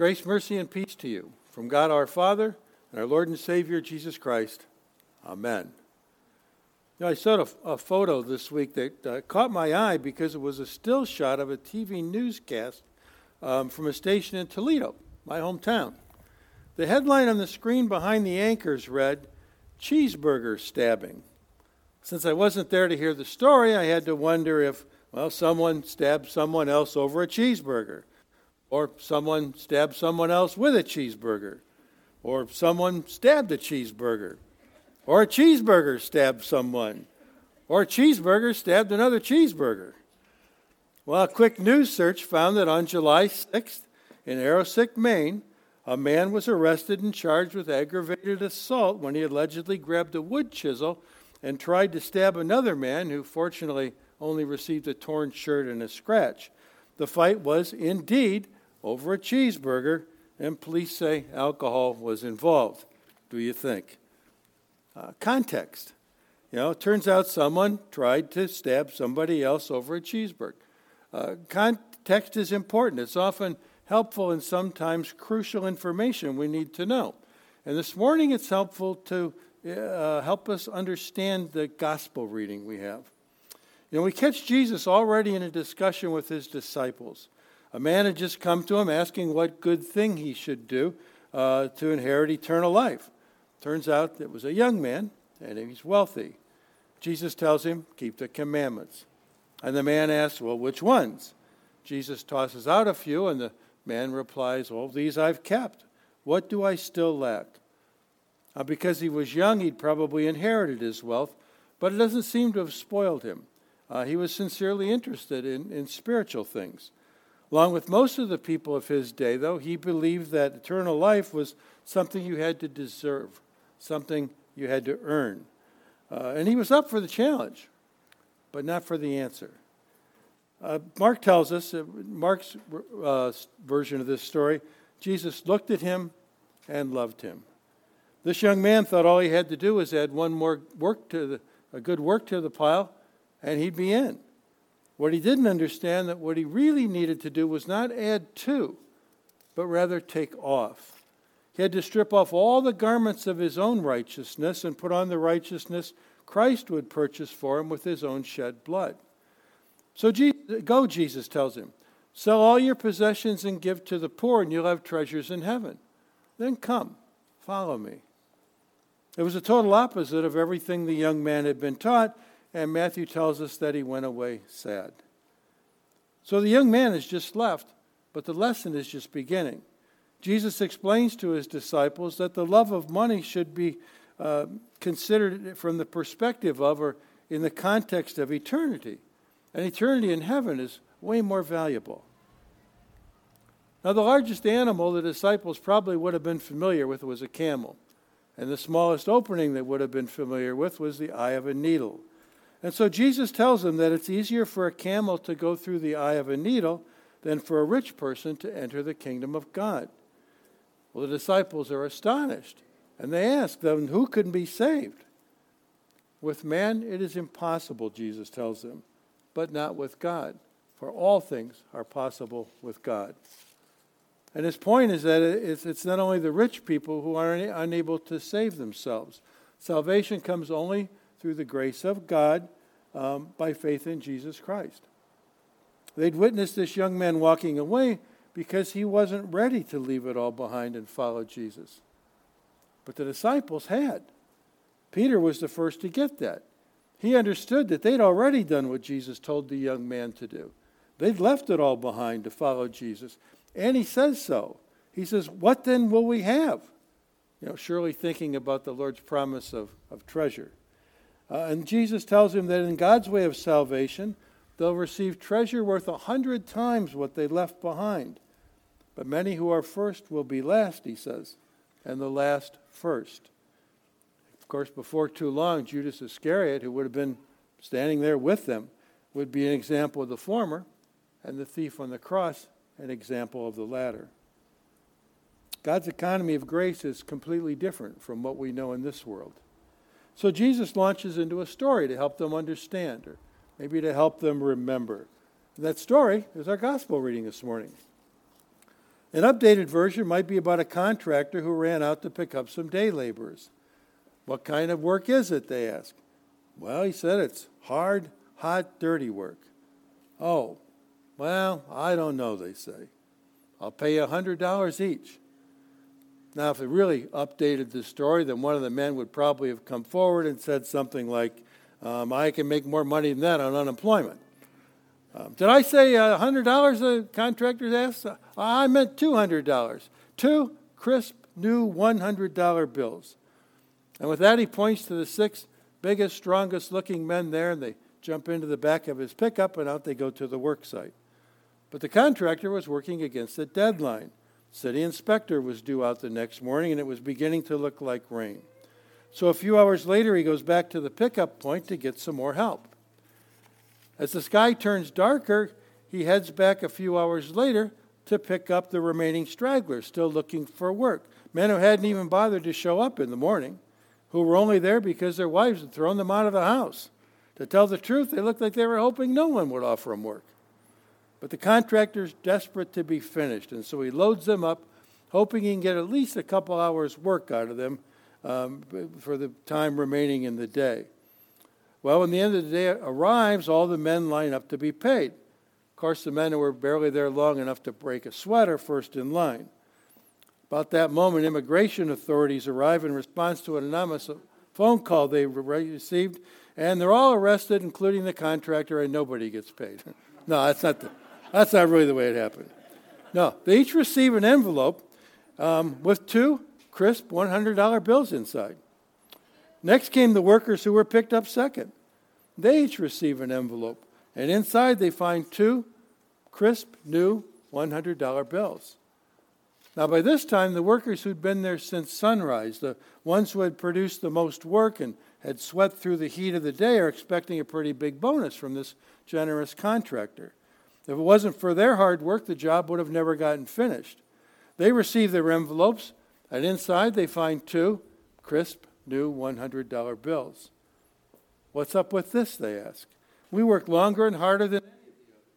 Grace, mercy, and peace to you from God our Father and our Lord and Savior Jesus Christ. Amen. You know, I saw a, a photo this week that uh, caught my eye because it was a still shot of a TV newscast um, from a station in Toledo, my hometown. The headline on the screen behind the anchors read, Cheeseburger Stabbing. Since I wasn't there to hear the story, I had to wonder if, well, someone stabbed someone else over a cheeseburger. Or someone stabbed someone else with a cheeseburger. Or someone stabbed a cheeseburger. Or a cheeseburger stabbed someone. Or a cheeseburger stabbed another cheeseburger. Well, a quick news search found that on July 6th in Aroostook, Maine, a man was arrested and charged with aggravated assault when he allegedly grabbed a wood chisel and tried to stab another man who fortunately only received a torn shirt and a scratch. The fight was indeed over a cheeseburger, and police say alcohol was involved. Do you think? Uh, context. You know, it turns out someone tried to stab somebody else over a cheeseburger. Uh, context is important. It's often helpful and sometimes crucial information we need to know. And this morning it's helpful to uh, help us understand the gospel reading we have. You know, we catch Jesus already in a discussion with his disciples. A man had just come to him asking what good thing he should do uh, to inherit eternal life. Turns out it was a young man, and he's wealthy. Jesus tells him, Keep the commandments. And the man asks, Well, which ones? Jesus tosses out a few, and the man replies, Well, these I've kept. What do I still lack? Uh, because he was young, he'd probably inherited his wealth, but it doesn't seem to have spoiled him. Uh, he was sincerely interested in, in spiritual things. Along with most of the people of his day, though, he believed that eternal life was something you had to deserve, something you had to earn. Uh, and he was up for the challenge, but not for the answer. Uh, Mark tells us, uh, Mark's uh, version of this story, Jesus looked at him and loved him. This young man thought all he had to do was add one more work to the, a good work to the pile, and he'd be in. What he didn't understand that what he really needed to do was not add to, but rather take off. He had to strip off all the garments of his own righteousness and put on the righteousness Christ would purchase for him with his own shed blood. So go, Jesus tells him. Sell all your possessions and give to the poor, and you'll have treasures in heaven. Then come, follow me. It was a total opposite of everything the young man had been taught, and Matthew tells us that he went away sad. So the young man has just left, but the lesson is just beginning. Jesus explains to his disciples that the love of money should be uh, considered from the perspective of or in the context of eternity. And eternity in heaven is way more valuable. Now, the largest animal the disciples probably would have been familiar with was a camel. And the smallest opening they would have been familiar with was the eye of a needle. And so Jesus tells them that it's easier for a camel to go through the eye of a needle than for a rich person to enter the kingdom of God. Well, the disciples are astonished, and they ask them, Who can be saved? With man it is impossible, Jesus tells them, but not with God, for all things are possible with God. And his point is that it's not only the rich people who are unable to save themselves. Salvation comes only through the grace of God um, by faith in Jesus Christ. They'd witnessed this young man walking away because he wasn't ready to leave it all behind and follow Jesus. But the disciples had. Peter was the first to get that. He understood that they'd already done what Jesus told the young man to do. They'd left it all behind to follow Jesus. And he says so. He says, What then will we have? You know, surely thinking about the Lord's promise of, of treasure. Uh, and Jesus tells him that in God's way of salvation, they'll receive treasure worth a hundred times what they left behind. But many who are first will be last, he says, and the last first. Of course, before too long, Judas Iscariot, who would have been standing there with them, would be an example of the former, and the thief on the cross, an example of the latter. God's economy of grace is completely different from what we know in this world. So Jesus launches into a story to help them understand, or maybe to help them remember. And that story is our gospel reading this morning. An updated version might be about a contractor who ran out to pick up some day laborers. What kind of work is it? They ask. Well, he said it's hard, hot, dirty work. Oh, well, I don't know, they say. I'll pay you $100 each. Now, if they really updated the story, then one of the men would probably have come forward and said something like, um, I can make more money than that on unemployment. Um, did I say $100 the contractor asked? Uh, I meant $200. Two crisp, new $100 bills. And with that, he points to the six biggest, strongest looking men there, and they jump into the back of his pickup, and out they go to the work site. But the contractor was working against a deadline. City inspector was due out the next morning, and it was beginning to look like rain. So a few hours later, he goes back to the pickup point to get some more help. As the sky turns darker, he heads back a few hours later to pick up the remaining stragglers still looking for work. Men who hadn't even bothered to show up in the morning, who were only there because their wives had thrown them out of the house. To tell the truth, they looked like they were hoping no one would offer them work. But the contractor's desperate to be finished, and so he loads them up, hoping he can get at least a couple hours' work out of them um, for the time remaining in the day. Well, when the end of the day arrives, all the men line up to be paid. Of course, the men who were barely there long enough to break a sweat are first in line. About that moment, immigration authorities arrive in response to an anonymous phone call they received, and they're all arrested, including the contractor, and nobody gets paid. no, that's not, the, that's not really the way it happened. No, they each receive an envelope um, with two crisp $100 bills inside. Next came the workers who were picked up second. They each receive an envelope, and inside they find two crisp, new $100 bills. Now, by this time, the workers who'd been there since sunrise, the ones who had produced the most work and had sweat through the heat of the day, are expecting a pretty big bonus from this generous contractor. If it wasn't for their hard work, the job would have never gotten finished. They receive their envelopes, and inside they find two crisp, new $100 bills. What's up with this, they ask. We work longer and harder than any of the others.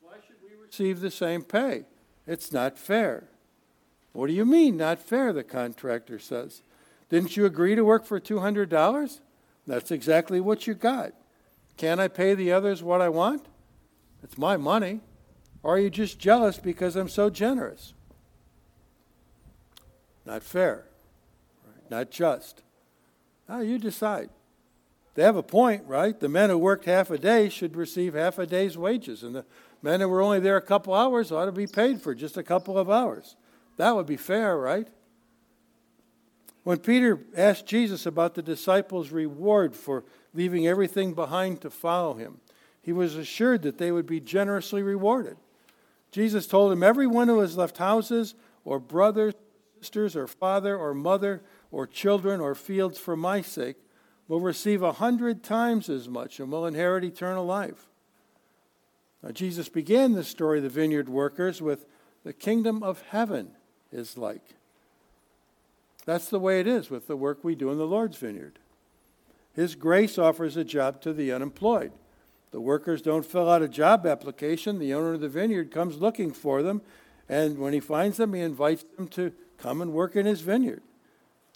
Why should we receive the same pay? It's not fair. What do you mean, not fair? The contractor says. Didn't you agree to work for $200? That's exactly what you got. Can I pay the others what I want? It's my money. Or are you just jealous because I'm so generous? Not fair. Not just. Now you decide. They have a point, right? The men who worked half a day should receive half a day's wages, and the men who were only there a couple hours ought to be paid for just a couple of hours. That would be fair, right? When Peter asked Jesus about the disciples' reward for leaving everything behind to follow him, he was assured that they would be generously rewarded. Jesus told him, Everyone who has left houses, or brothers, sisters, or father, or mother, or children or fields for my sake will receive a hundred times as much and will inherit eternal life. Now, Jesus began the story of the vineyard workers with the kingdom of heaven is like. That's the way it is with the work we do in the Lord's vineyard. His grace offers a job to the unemployed. The workers don't fill out a job application. The owner of the vineyard comes looking for them, and when he finds them, he invites them to come and work in his vineyard.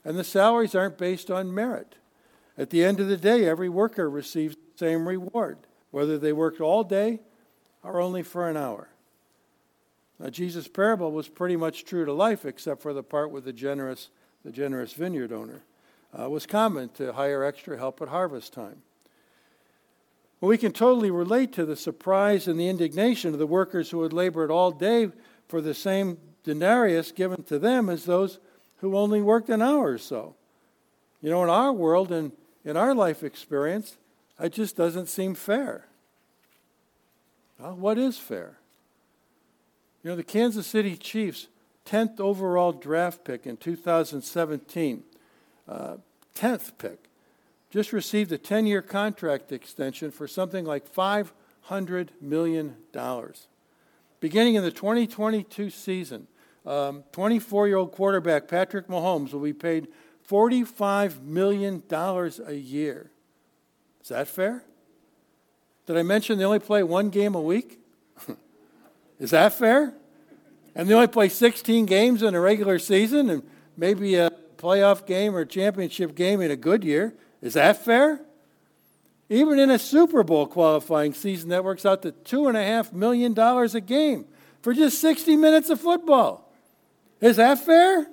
And the salaries aren't based on merit. At the end of the day, every worker receives the same reward, whether they worked all day or only for an hour. Now, Jesus' parable was pretty much true to life, except for the part with the generous, the generous vineyard owner. Uh, was common to hire extra help at harvest time. Well, we can totally relate to the surprise and the indignation of the workers who had labored all day for the same denarius given to them as those who only worked an hour or so. You know, in our world and in our life experience, it just doesn't seem fair. Well, what is fair? You know, the Kansas City Chiefs' 10th overall draft pick in 2017, uh, 10th pick, just received a 10 year contract extension for something like $500 million. Beginning in the 2022 season, 24 um, year old quarterback Patrick Mahomes will be paid $45 million a year. Is that fair? Did I mention they only play one game a week? Is that fair? and they only play 16 games in a regular season and maybe a playoff game or championship game in a good year. Is that fair? Even in a Super Bowl qualifying season, that works out to $2.5 million a game for just 60 minutes of football. Is that fair?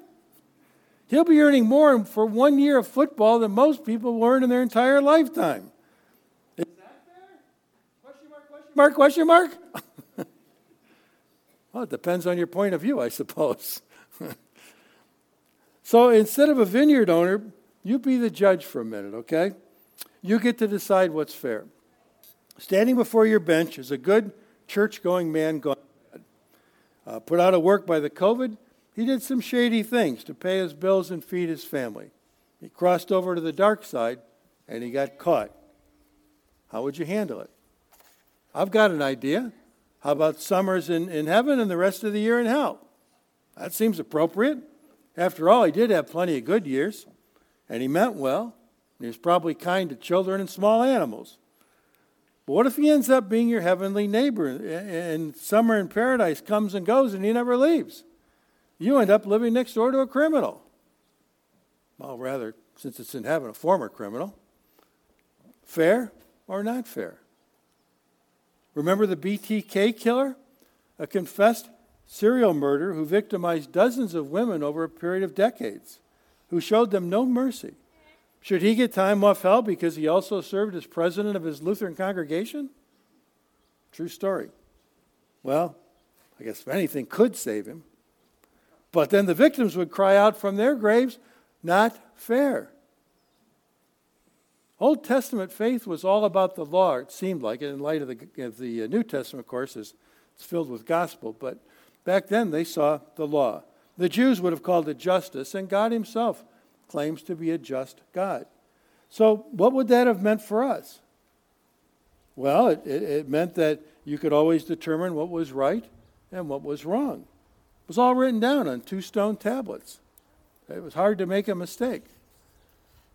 He'll be earning more for one year of football than most people earn in their entire lifetime. Is that fair? Question mark, question mark, question mark? well, it depends on your point of view, I suppose. so instead of a vineyard owner, you be the judge for a minute, okay? You get to decide what's fair. Standing before your bench is a good church going man gone uh, put out of work by the COVID he did some shady things to pay his bills and feed his family. He crossed over to the dark side and he got caught. How would you handle it? I've got an idea. How about summers in, in heaven and the rest of the year in hell? That seems appropriate. After all, he did have plenty of good years, and he meant well, he was probably kind to children and small animals. But what if he ends up being your heavenly neighbor, and summer in paradise comes and goes, and he never leaves? you end up living next door to a criminal. Well, rather, since it's in heaven, a former criminal. Fair or not fair? Remember the BTK killer? A confessed serial murderer who victimized dozens of women over a period of decades, who showed them no mercy. Should he get time off hell because he also served as president of his Lutheran congregation? True story. Well, I guess if anything could save him, but then the victims would cry out from their graves, Not fair. Old Testament faith was all about the law, it seemed like, in light of the, of the uh, New Testament, of course, is it's filled with gospel. But back then they saw the law. The Jews would have called it justice, and God Himself claims to be a just God. So, what would that have meant for us? Well, it, it, it meant that you could always determine what was right and what was wrong It was all written down on two stone tablets. It was hard to make a mistake.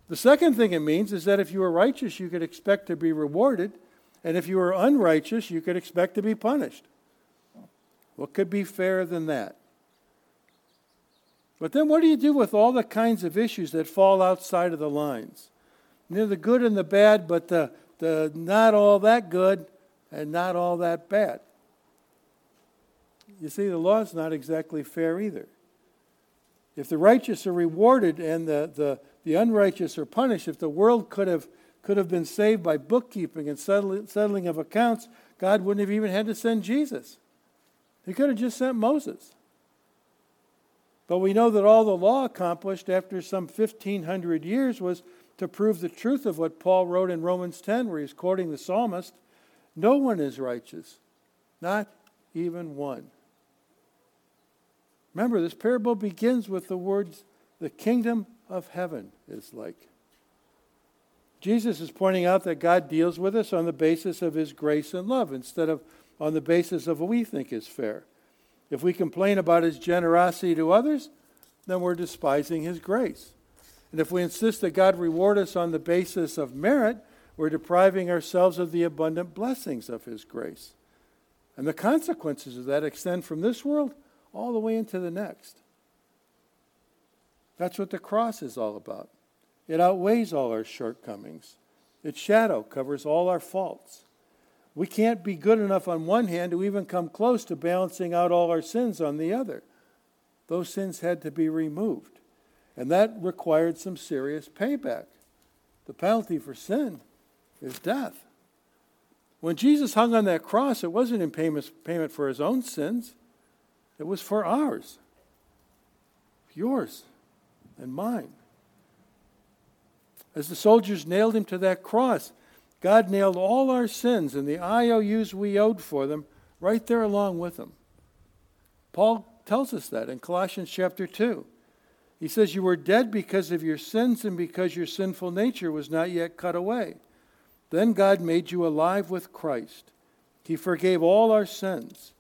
The second thing it means is that if you were righteous, you could expect to be rewarded, and if you were unrighteous, you could expect to be punished. What could be fairer than that? But then what do you do with all the kinds of issues that fall outside of the lines? You know, the good and the bad, but the, the not all that good and not all that bad. You see, the law is not exactly fair either. If the righteous are rewarded and the, the, the unrighteous are punished, if the world could have, could have been saved by bookkeeping and settling, settling of accounts, God wouldn't have even had to send Jesus. He could have just sent Moses. But we know that all the law accomplished after some 1,500 years was to prove the truth of what Paul wrote in Romans 10, where he's quoting the psalmist No one is righteous, not even one. Remember, this parable begins with the words, the kingdom of heaven is like. Jesus is pointing out that God deals with us on the basis of his grace and love instead of on the basis of what we think is fair. If we complain about his generosity to others, then we're despising his grace. And if we insist that God reward us on the basis of merit, we're depriving ourselves of the abundant blessings of his grace. And the consequences of that extend from this world all the way into the next. That's what the cross is all about. It outweighs all our shortcomings. Its shadow covers all our faults. We can't be good enough on one hand to even come close to balancing out all our sins on the other. Those sins had to be removed. And that required some serious payback. The penalty for sin is death. When Jesus hung on that cross, it wasn't in payment, for his own sins, it was for ours, yours, and mine. As the soldiers nailed him to that cross, God nailed all our sins and the IOUs we owed for them right there along with them. Paul tells us that in Colossians chapter 2. He says, You were dead because of your sins and because your sinful nature was not yet cut away. Then God made you alive with Christ. He forgave all our sins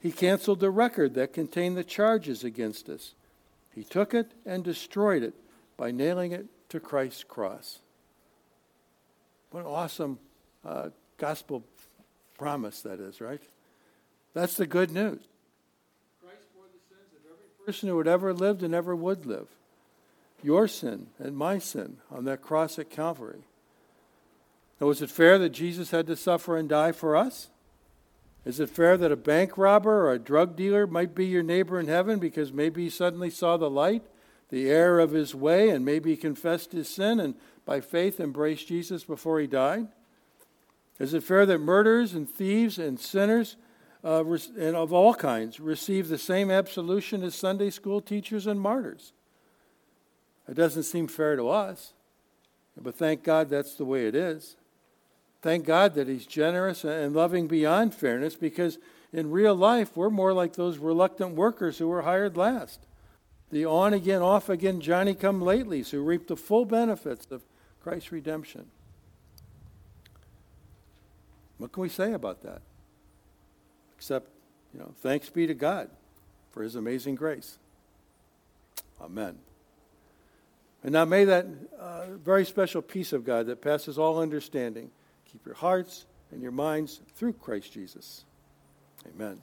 he canceled the record that contained the charges against us. He took it and destroyed it by nailing it to Christ's cross. What an awesome uh, gospel promise that is, right? That's the good news. Christ bore the sins of every person who had ever lived and ever would live. Your sin and my sin on that cross at Calvary. Now, was it fair that Jesus had to suffer and die for us? Is it fair that a bank robber or a drug dealer might be your neighbor in heaven because maybe he suddenly saw the light, the error of his way, and maybe confessed his sin and by faith embraced Jesus before he died? Is it fair that murderers and thieves and sinners uh, and of all kinds receive the same absolution as Sunday school teachers and martyrs? It doesn't seem fair to us, but thank God that's the way it is. Thank God that He's generous and loving beyond fairness because in real life we're more like those reluctant workers who were hired last. The on again, off again, Johnny come latelys who reap the full benefits of Christ's redemption. What can we say about that? Except, you know, thanks be to God for his amazing grace. Amen. And now may that uh, very special peace of God that passes all understanding keep your hearts and your minds through Christ Jesus. Amen.